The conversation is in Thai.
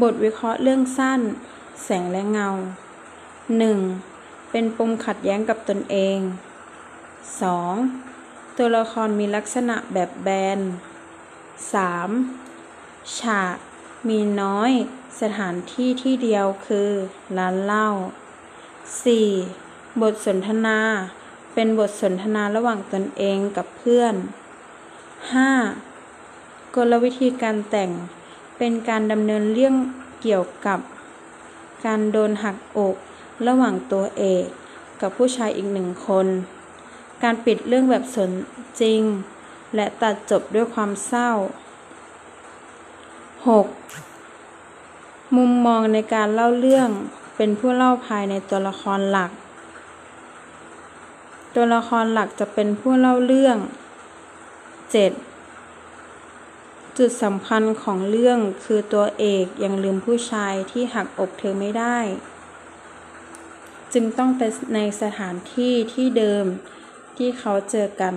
บทวิเคราะห์เรื่องสั้น แสงและเงา 1. เป็นปมขัดแย้งกับตนเอง 2. ตัวละครมีลักษณะแบบแบน 3. ฉากมีน้อยสถานที่ที่เดียวคือร้านเหล้า 4. บทสนทนา เป็นบทสนทนาระหว่างตนเองกับเพื่อน 5. กลวิธีการแต่ง เป็นการดำเนินเรื่องเกี่ยวกับ การโดนหักอกระหว่างตัวเอกกับผู้ชายอีกหนึ่งคน การปิดเรื่องแบบสนจริง และตัดจบด้วยความเศร้า 6. มุมมองในการเล่าเรื่องเป็นผู้เล่าภายในตัวละครหลัก ตัวละครหลักจะเป็นผู้เล่าเรื่อง 7. จุดสำคัญของเรื่องคือตัวเอกยังลืมผู้ชายที่หักอกเธอไม่ได้ จึงต้องไปในสถานที่ที่เดิมที่เขาเจอกัน